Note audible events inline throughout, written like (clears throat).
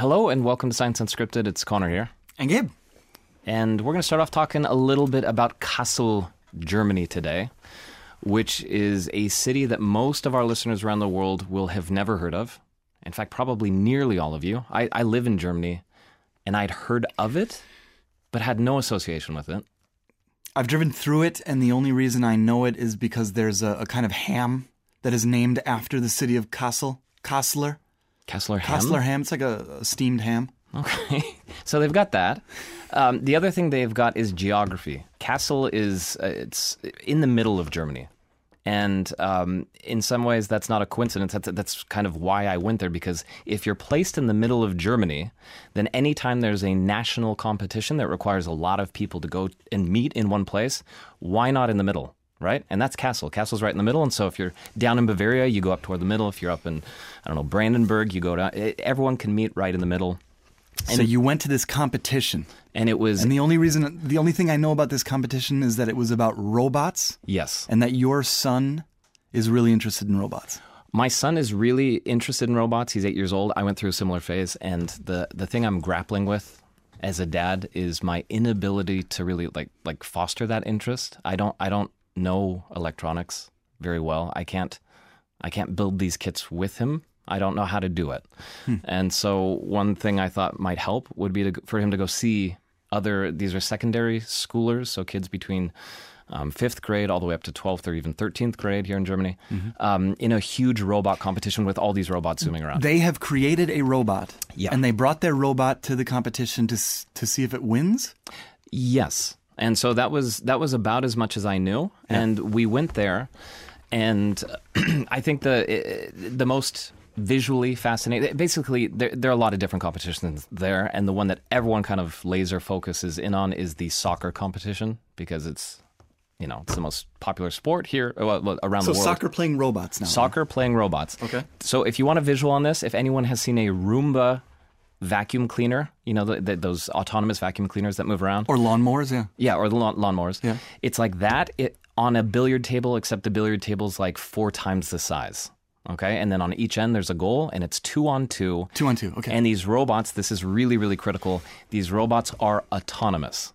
Hello and welcome to Science Unscripted. It's Connor here. And Gabe. And we're going to start off talking a little bit about Kassel, Germany today, which is a city that most of our listeners around the world will have never heard of. In fact, probably nearly all of you. I, I live in Germany and I'd heard of it, but had no association with it. I've driven through it, and the only reason I know it is because there's a, a kind of ham that is named after the city of Kassel. Kassler. Kassler ham? Kassler ham. It's like a, a steamed ham. Okay. (laughs) so they've got that. Um, the other thing they've got is geography. Kassel is uh, it's in the middle of Germany. And um, in some ways, that's not a coincidence. That's, that's kind of why I went there because if you're placed in the middle of Germany, then anytime there's a national competition that requires a lot of people to go and meet in one place, why not in the middle? Right? And that's Kassel. Kassel's right in the middle. And so if you're down in Bavaria, you go up toward the middle. If you're up in, I don't know, Brandenburg, you go down. Everyone can meet right in the middle. And so you went to this competition. And it was. And the only reason, the only thing I know about this competition is that it was about robots. Yes. And that your son is really interested in robots. My son is really interested in robots. He's eight years old. I went through a similar phase. And the, the thing I'm grappling with as a dad is my inability to really like like foster that interest. I don't I don't know electronics very well. I can't I can't build these kits with him. I don't know how to do it. Hmm. And so one thing I thought might help would be to, for him to go see other these are secondary schoolers, so kids between um, fifth grade all the way up to 12th or even 13th grade here in Germany, mm-hmm. um, in a huge robot competition with all these robots zooming around. They have created a robot, yeah. and they brought their robot to the competition to to see if it wins. Yes, and so that was that was about as much as I knew, yeah. and we went there, and (clears throat) I think the the most visually fascinating. Basically, there, there, are a lot of different competitions there, and the one that everyone kind of laser focuses in on is the soccer competition because it's you know it's the most popular sport here uh, well, around so the world. So soccer playing robots now. Soccer playing robots. Okay. So if you want a visual on this, if anyone has seen a Roomba vacuum cleaner, you know, the, the, those autonomous vacuum cleaners that move around. Or lawnmowers, yeah. Yeah, or the lawn, lawnmowers. Yeah. It's like that it, on a billiard table, except the billiard table's like four times the size. Okay. And then on each end, there's a goal, and it's two on two. Two on two. Okay. And these robots, this is really, really critical. These robots are autonomous.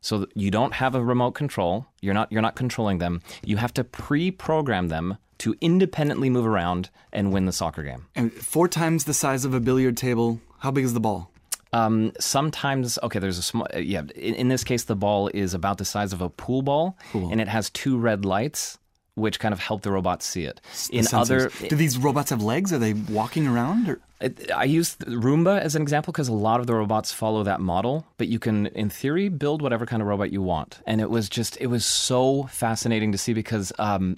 So you don't have a remote control. You're not, you're not controlling them. You have to pre program them to independently move around and win the soccer game. And four times the size of a billiard table. How big is the ball? Um, sometimes, okay, there's a small, yeah, in, in, this case, the ball is about the size of a pool ball, and it has two red lights which kind of help the robots see it. In other, do these robots have legs? Are they walking around? Or? I use Roomba as an example because a lot of the robots follow that model. But you can, in theory, build whatever kind of robot you want. And it was just, it was so fascinating to see because um,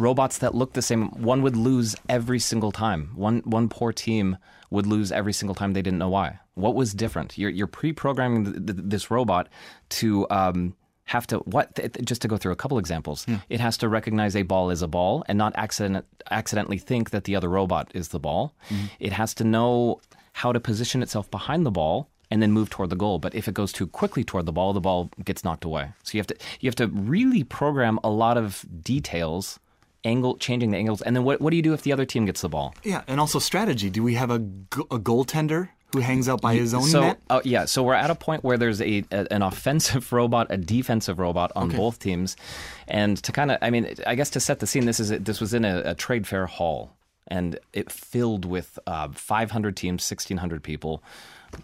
robots that look the same, one would lose every single time. One one poor team would lose every single time they didn't know why. What was different? You're, you're pre-programming this robot to. Um, have to what just to go through a couple examples. Yeah. It has to recognize a ball as a ball and not accident, accidentally think that the other robot is the ball. Mm-hmm. It has to know how to position itself behind the ball and then move toward the goal. But if it goes too quickly toward the ball, the ball gets knocked away. So you have to you have to really program a lot of details angle changing the angles and then what, what do you do if the other team gets the ball yeah and also strategy do we have a, a goaltender who hangs out by his own so, net? Uh, yeah, so we're at a point where there's a, a an offensive (laughs) robot, a defensive robot on okay. both teams, and to kind of, I mean, I guess to set the scene, this is this was in a, a trade fair hall, and it filled with uh, 500 teams, 1,600 people.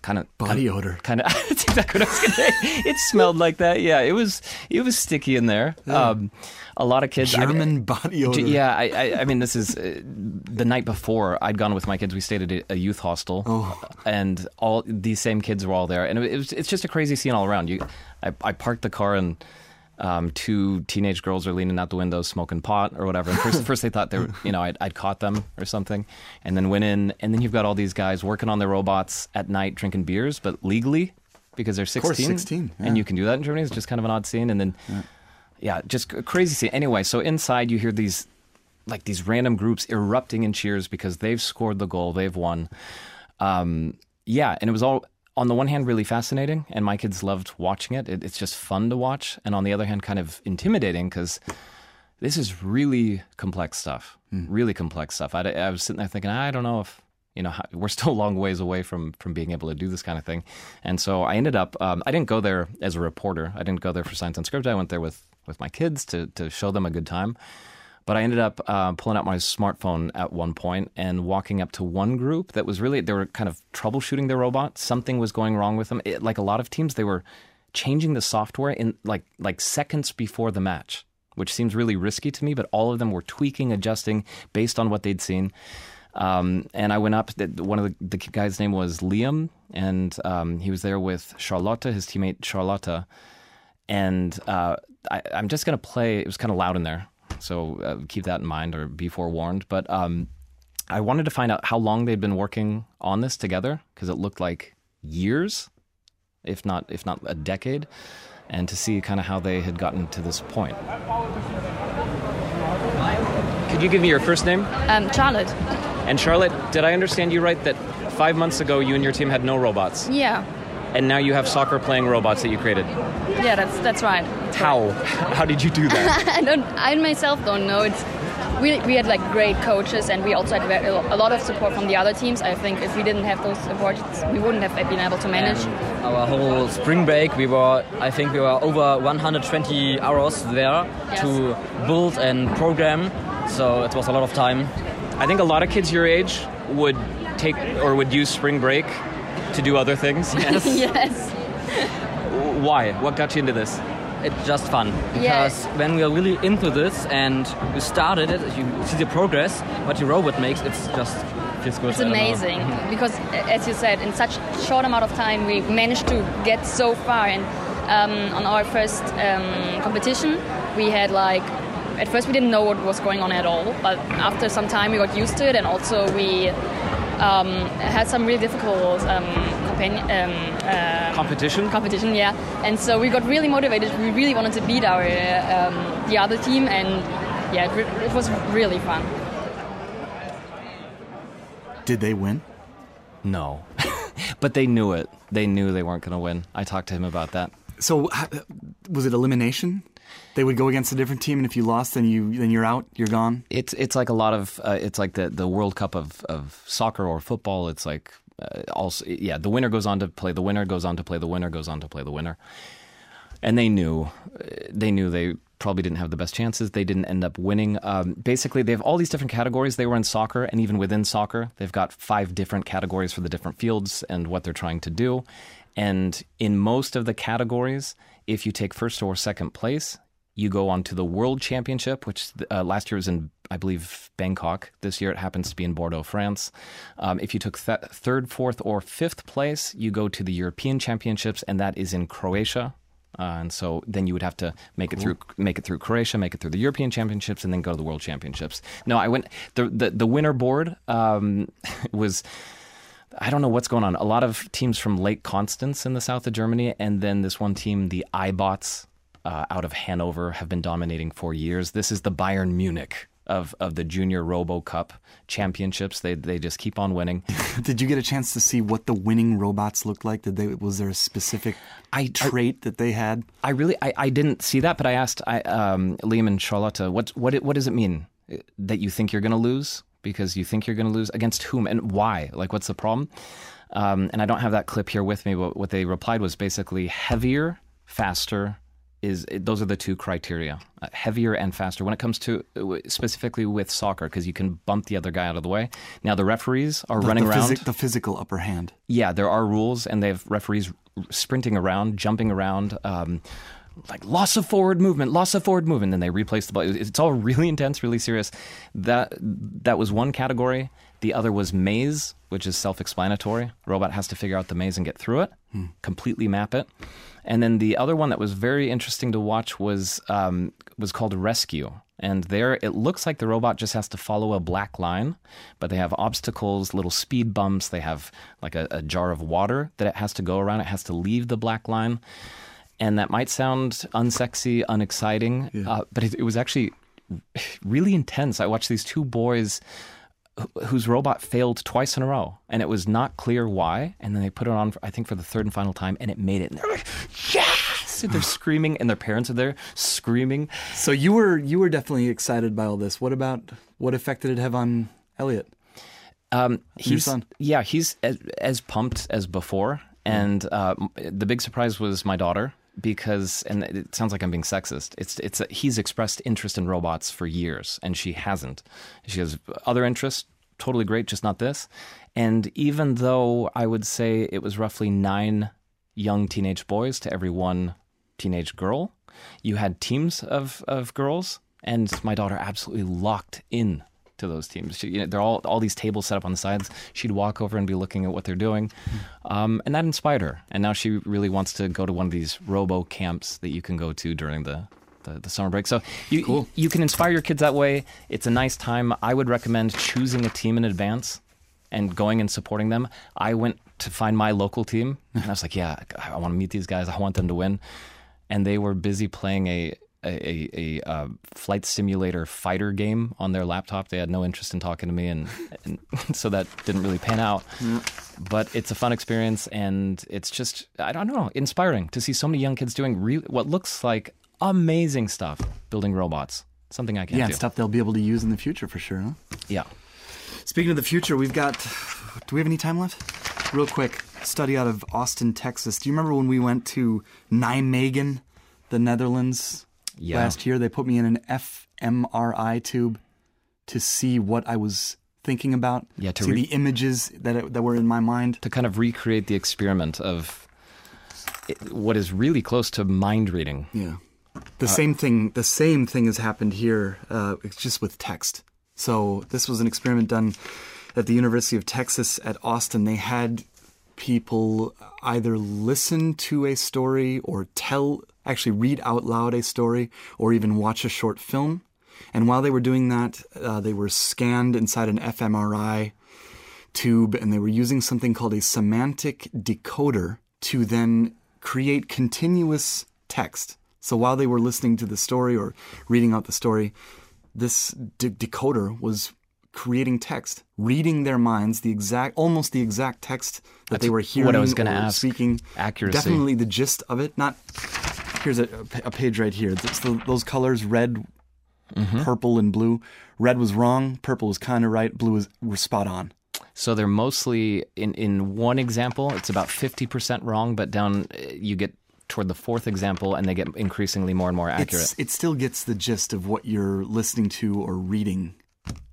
Kind of body odor. Kind of. (laughs) exactly what I was gonna say. It smelled like that. Yeah, it was. It was sticky in there. Yeah. Um, a lot of kids. German I body odor. Yeah, I, I, I mean, this is uh, the night before I'd gone with my kids. We stayed at a, a youth hostel, oh. and all these same kids were all there, and it, it was, it's just a crazy scene all around. You, I, I parked the car and. Um, two teenage girls are leaning out the window smoking pot or whatever. And first, (laughs) first they thought they were, you know, I'd, I'd caught them or something, and then went in. And then you've got all these guys working on their robots at night, drinking beers, but legally because they're 16. Of course, 16. Yeah. And you can do that in Germany. It's just kind of an odd scene. And then yeah yeah, just a crazy scene. Anyway, so inside you hear these like these random groups erupting in cheers because they've scored the goal, they've won. Um, yeah, and it was all on the one hand really fascinating, and my kids loved watching it. it it's just fun to watch, and on the other hand, kind of intimidating because this is really complex stuff. Hmm. Really complex stuff. I, I was sitting there thinking, I don't know if You know, how, we're still a long ways away from from being able to do this kind of thing. And so I ended up. Um, I didn't go there as a reporter. I didn't go there for Science Unscripted. I went there with with my kids to to show them a good time. But I ended up uh, pulling out my smartphone at one point and walking up to one group that was really, they were kind of troubleshooting their robot. Something was going wrong with them. It, like a lot of teams, they were changing the software in like, like seconds before the match, which seems really risky to me, but all of them were tweaking, adjusting based on what they'd seen. Um, and I went up. One of the, the guy's name was Liam, and um, he was there with Charlotta, his teammate Charlotta. And uh, I, I'm just going to play. It was kind of loud in there, so uh, keep that in mind or be forewarned. But um, I wanted to find out how long they'd been working on this together because it looked like years, if not if not a decade, and to see kind of how they had gotten to this point. Could you give me your first name? Um, Charlotte. And Charlotte, did I understand you right that five months ago you and your team had no robots, Yeah. And now you have soccer playing robots that you created? Yeah, that's that's right. How? How did you do that? (laughs) I don't. I myself don't know. It's we, we had like great coaches, and we also had very, a lot of support from the other teams. I think if we didn't have those support, we wouldn't have been able to manage. Our whole spring break, we were, I think we were over 120 hours there Yes. to build and program. So it was a lot of time. I think a lot of kids your age would take or would use spring break to do other things. (laughs) yes. Why? What got you into this? It's just fun Yeah. because when we are really into this and we started it, you see the progress what your robot makes. It's just feels good. It's I don't know. amazing because, as you said, in such short amount of time, we managed to get so far. And um, on our first um, competition, we had like. At first, we didn't know what was going on at all, but after some time, we got used to it, and also we um, had some really difficult um, companion, um, uh, Competition? competition. Yeah, and so we got really motivated. We really wanted to beat our uh, um, the other team, and yeah, it, it was really fun. Did they win? No. (laughs) but they knew it. They knew they weren't going to win. I talked to him about that. So was it elimination? They would go against a different team, and if you lost, then you then you're out. You're gone. It's it's like a lot of uh, it's like the the World Cup of of soccer or football. It's like uh, also yeah, the winner goes on to play the winner, goes on to play the winner, goes on to play the winner. And they knew uh, they knew they probably didn't have the best chances. They didn't end up winning. Um, basically, they have all these different categories. They were in soccer, and even within soccer, they've got five different categories for the different fields and what they're trying to do. And in most of the categories, if you take first or second place, you go on to the World Championship, which uh, last year was in, I believe, Bangkok. This year it happens to be in Bordeaux, France. Um, if you took th- third, fourth, or fifth place, you go to the European Championships, and that is in Croatia. Uh, and so then you would have to make it through make it through Croatia, make it through the European Championships, and then go to the World Championships. No, I went the the, the winner board um, (laughs) was I don't know what's going on. A lot of teams from Lake Constance in the south of Germany, and then this one team, the iBots uh, out of Hanover, have been dominating for years. This is the Bayern Munich of, of the Junior Robo Cup championships. They they just keep on winning. (laughs) Did you get a chance to see what the winning robots looked like? Did they was there a specific I- trait that they had? I really I, I didn't see that, but I asked I, um, Liam and Charlotte, what what it- what does it mean uh, that you think you're going to lose because you think you're going to lose against whom and why? Like, what's the problem? Um, and I don't have that clip here with me, but what they replied was basically heavier, faster. Is those are the two criteria, uh, heavier and faster. When it comes to uh, specifically with soccer, because you can bump the other guy out of the way. Now the referees are The- running the, around. the physical upper hand. Yeah, there are rules, and they have referees sprinting around, jumping around, um, like loss of forward movement, loss of forward movement, and they replace the ball. It's all really (laughs) intense, really serious. That that was one category. The other was maze, which is self-explanatory. Robot has to figure out the maze and get through it, completely map it. And then the other one that was very interesting to watch was um, was called rescue. And there, it looks like the robot just has to follow a black line, but they have obstacles, little speed bumps. They have like a, a jar of water that it has to go around. It has to leave the black line. And that might sound unsexy, unexciting, uh, but it, it was actually really intense. I watched these two boys whose robot failed twice in a row, and it was not clear why. And then they put it on, I think, for the third and final time, and it made it. And they're like, yes! And they're screaming, and their parents are there screaming. So you were you were definitely excited by all this. What about what effect did it have on Elliot? Um, he's yeah, he's as, as pumped as before, and uh, the big surprise was my daughter because, and it sounds like I'm being sexist. It's it's he's expressed interest in robots for years, and she hasn't. She has other interests, totally great, just not this. And even though I would say it was roughly nine young teenage boys to every one teenage girl, you had teams of of girls, and my daughter absolutely locked in to those teams. She, you know, they're all all these tables set up on the sides. She'd walk over and be looking at what they're doing, um, and that inspired her. And now she really wants to go to one of these robo camps that you can go to during the. The, the summer break. So you you can inspire your kids that way. It's a nice time. I would recommend choosing a team in advance and going and supporting them. I went to find my local team and I was like, yeah, I want to meet these guys. I want them to win. And they were busy playing a a, a, a uh, flight simulator fighter game on their laptop. They had no interest in talking to me, and, and (laughs) so that didn't really pan out. But it's a fun experience, and it's just I don't know, inspiring to see so many young kids doing re- what looks like amazing stuff, building robots. Something I can't Yeah, do. and stuff they'll be able to use in the future for sure. Huh? Yeah. Speaking of the future, we've got. Do we have any time left? Real quick, study out of Austin, Texas. Do you remember when we went to Nijmegen, the Netherlands, Yeah. last year? They put me in an fMRI tube to see what I was thinking about. Yeah, to see re- the images that that were in my mind. to kind of recreate the experiment of what is really close to mind reading. Yeah. The same thing. The same thing has happened here. Uh, it's just with text. So this was an experiment done at the University of Texas at Austin. They had people either listen to a story or tell, actually read out loud a story, or even watch a short film. And while they were doing that, uh, they were scanned inside an fMRI tube and they were using something called a semantic decoder to then create continuous text. So while they were listening to the story or reading out the story, this de- decoder was creating text, reading their minds the exact, almost the exact text that they were hearing what I was or ask. speaking. Accuracy. Definitely the gist of it. Not here's a, a page right here. The, those colors, red, Mm-hmm. purple, and blue. Red was wrong. Purple was kind of right. Blue was was spot on. So they're mostly in in one example, it's about fifty percent wrong, but down uh, you get toward the fourth example, and they get increasingly more and more accurate. It's, it still gets the gist of what you're listening to or reading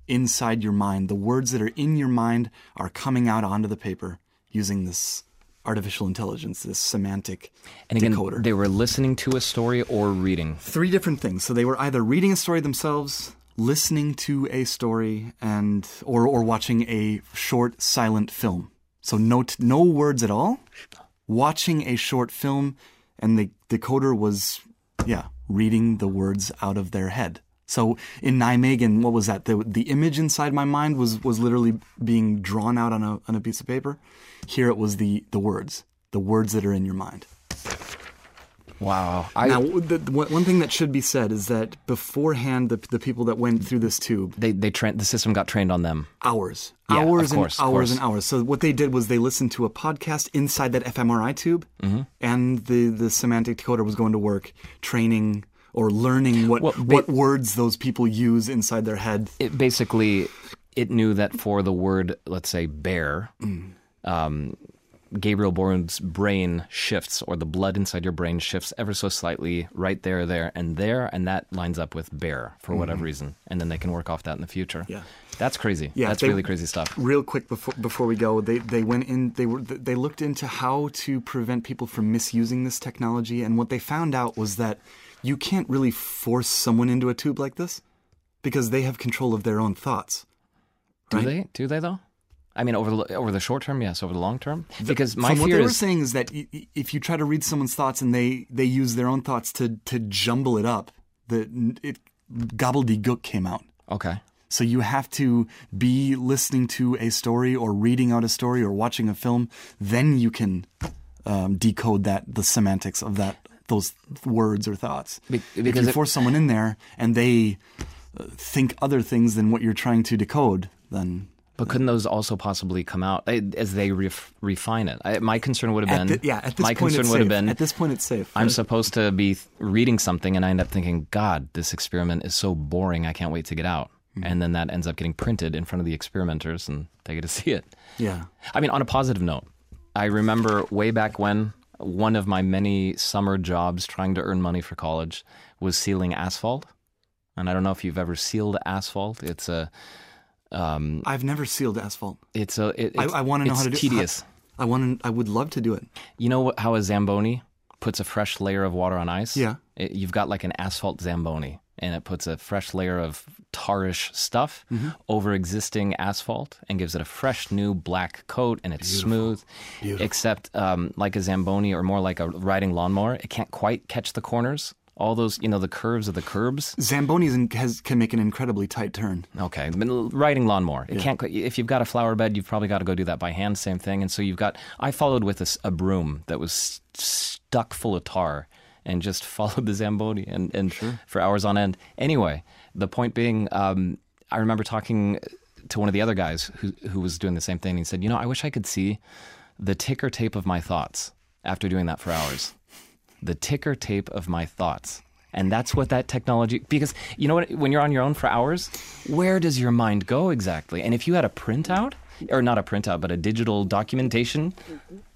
inside your mind. The words that are in your mind are coming out onto the paper using this artificial intelligence, this semantic and again, decoder. they were listening to a story or reading. Three different things. So they were either reading a story themselves, listening to a story, and or or watching a short silent film. So no t- no words at all. Watching a short film, and the decoder was, yeah, reading the words out of their head. So in Nijmegen, what was that? The the image inside my mind was was literally being drawn out on a on a piece of paper. Here it was the the words, the words that are in your mind. Wow. I, Now, the, the, one thing that should be said is that beforehand, the, the people that went through this tube, they they trained the system got trained on them. hours, Yeah, hours course, and hours and hours. So what they did was they listened to a podcast inside that fMRI tube, Mm-hmm. and the the semantic decoder was going to work training or learning what Well, ba- what words those people use inside their head. It basically it knew that for the word, let's say bear, um, Gabriel Byrne's brain shifts, or the blood inside your brain shifts ever so slightly, right there, there, and there, and that lines up with bear for whatever reason, and then they can work off that in the future. Mm-hmm. Yeah. that's crazy. Yeah, that's they- really crazy stuff. Real quick before before we go, they they went in. They were they looked into how to prevent people from misusing this technology, and what they found out was that you can't really force someone into a tube like this because they have control of their own thoughts. Do they? Do they though? I mean, over the over the short term, yes. Over the long term, because my From what fear they were is saying is that if you try to read someone's thoughts and they they use their own thoughts to to jumble it up, the it gobbledygook came out. okay. So you have to be listening to a story or reading out a story or watching a film, then you can um, decode that the semantics of that those words or thoughts. Be- if you it- force someone in there and they uh, think other things than what you're trying to decode, then But couldn't those also possibly come out eh, as they ref- refine it? I, my concern would have been, the, yeah, at this my point concern it's would safe. have been, at this point it's safe. I'm supposed to be reading something, and I end up thinking, God, this experiment is so boring. I can't wait to get out. and then that ends up getting printed in front of the experimenters, and they get to (laughs) see it. Yeah. I mean, on a positive note, I remember way back when one of my many summer jobs trying to earn money for college was sealing asphalt. And I don't know if you've ever sealed asphalt. It's a, um, I've never sealed asphalt. it's a, it, it's, I want to know how to do tedious. (laughs) I, I want to. I would love to do it. You know what, how a zamboni puts a fresh layer of water on ice? Yeah. It, you've got like an asphalt zamboni, and it puts a fresh layer of tarish stuff Mm-hmm. over existing asphalt and gives it a fresh new black coat, and it's smooth. Beautiful. Except, um, like a zamboni or more like a riding lawnmower, it can't quite catch the corners. All those, you know, the curves of the curbs. Has, can make an incredibly tight turn. Okay, riding lawnmower. It can't. quite- If you've got a flower bed, you've probably got to go do that by hand. Same thing. And so you've got. I followed with a broom that was stuck full of tar, and just (laughs) followed the zamboni and and for hours on end. Anyway, the point being, um, I remember talking to one of the other guys who who was doing the same thing. And he said, "You know, I wish I could see the ticker tape of my thoughts after doing that for hours." The ticker tape of my thoughts. And that's what that technology, because you know what, when you're on your own for hours, where does your mind go exactly? And if you had a printout, or not a printout, but a digital documentation,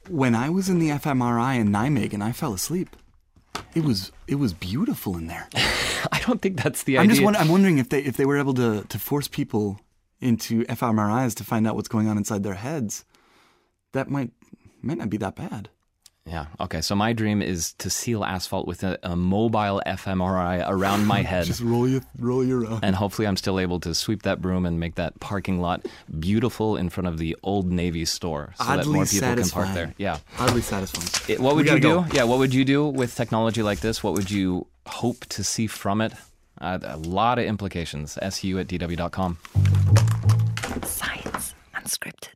When I was in the fMRI in Nijmegen, I fell asleep. It was it was beautiful in there. (laughs) I don't think that's the idea. I'm just wonder, I'm wondering if they if they were able to to force people into fMRIs to find out what's going on inside their heads. That might might not be that bad. Yeah, okay. So my dream is to seal asphalt with a, a mobile fMRI around my (laughs) head. Just roll you roll you around. and hopefully, I'm still able to sweep that broom and make that parking lot beautiful in front of the Old Navy store, so that Oddly more people can park there. Yeah. Oddly satisfying. It, what We would you do? go. Yeah, what would you do with technology like this? What would you hope to see from it? Uh, a lot of implications. SU at DW.com. Science Unscripted.